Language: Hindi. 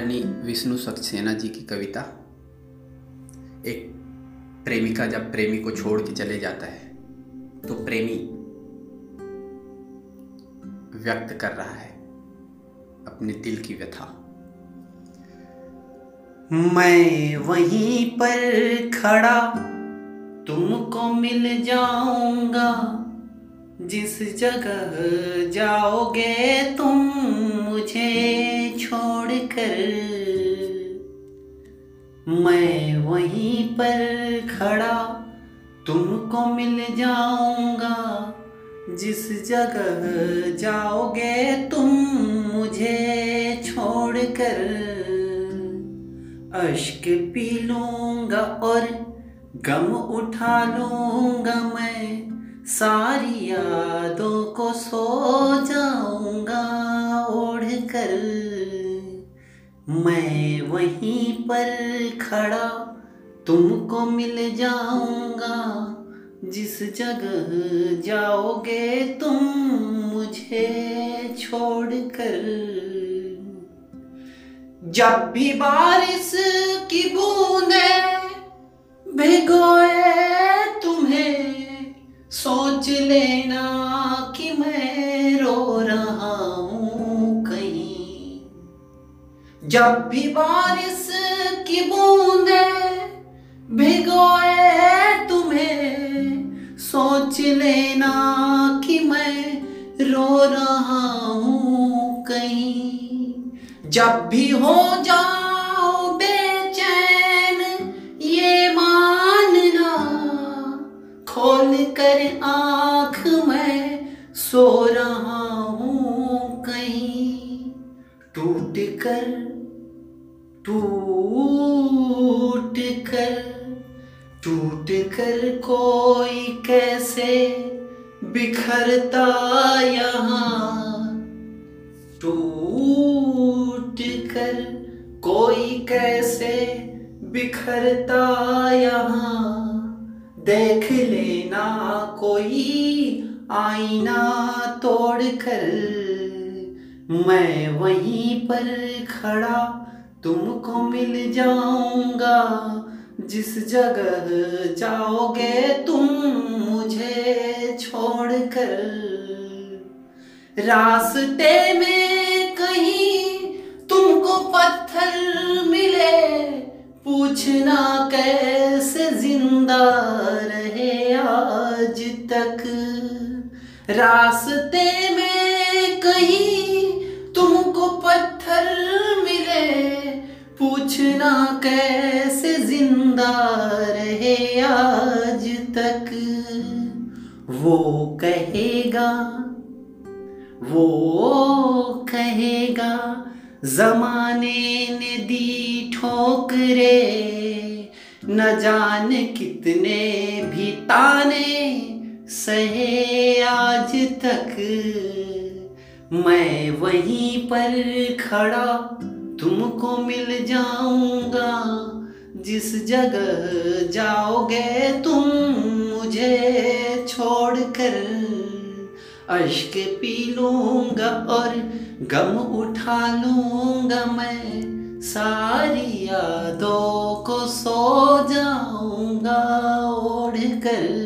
आदरणीय विष्णु सक्सेना जी की कविता। एक प्रेमिका जब प्रेमी को छोड़ के चले जाता है तो प्रेमी व्यक्त कर रहा है अपने दिल की व्यथा। मैं वहीं पर खड़ा, तुमको मिल जाऊँगा। जिस जगह जाओगे तुम मुझे छोड़कर मैं वहीं पर खड़ा तुमको मिल जाऊँगा। जिस जगह जाओगे तुम मुझे छोड़कर, अश्क पी लूँगा और गम उठा लूँगा मैं। सारी यादों को सो जाऊँगा ओढ़ कर मैं वहीं पर खड़ा, तुमको मिल जाऊँगा। जिस जगह जाओगे तुम मुझे छोड़कर। जब भी बारिश की बूंदे भिगोए तुम्हें, सोच लेना कि मैं रो रहा जब भी बारिश की बूंदे भिगोए तुम्हें, सोच लेना कि मैं रो रहा हूँ कहीं। जब भी हो जाओ बेचैन, ये मानना, खोल कर आँख में सो रहा हूँ कहीं। टूट कर टूट कर टूट कर कोई कैसे बिखरता यहाँ? टूट कर कोई कैसे बिखरता यहाँ? देख लेना कोई आईना तोड़ कर मैं वहीं पर खड़ा तुमको मिल जाऊँगा। जिस जगह जाओगे तुम मुझे छोड़कर। रास्ते में कहीं तुमको पत्थर मिले, पूछना कैसे ज़िंदा रहे आज तक। रास्ते में पूछना कैसे ज़िंदा रहे आज तक। वो कहेगा वो कहेगा, जमाने ने दी ठोकरे, न जान कितने भी ताने सहे आज तक। मैं वहीं पर खड़ा तुमको मिल जाऊँगा। जिस जगह जाओगे तुम मुझे छोड़कर, अश्क पी लूँगा और गम उठा लूँगा मैं। सारी यादों को सो जाऊँगा ओढ़ कर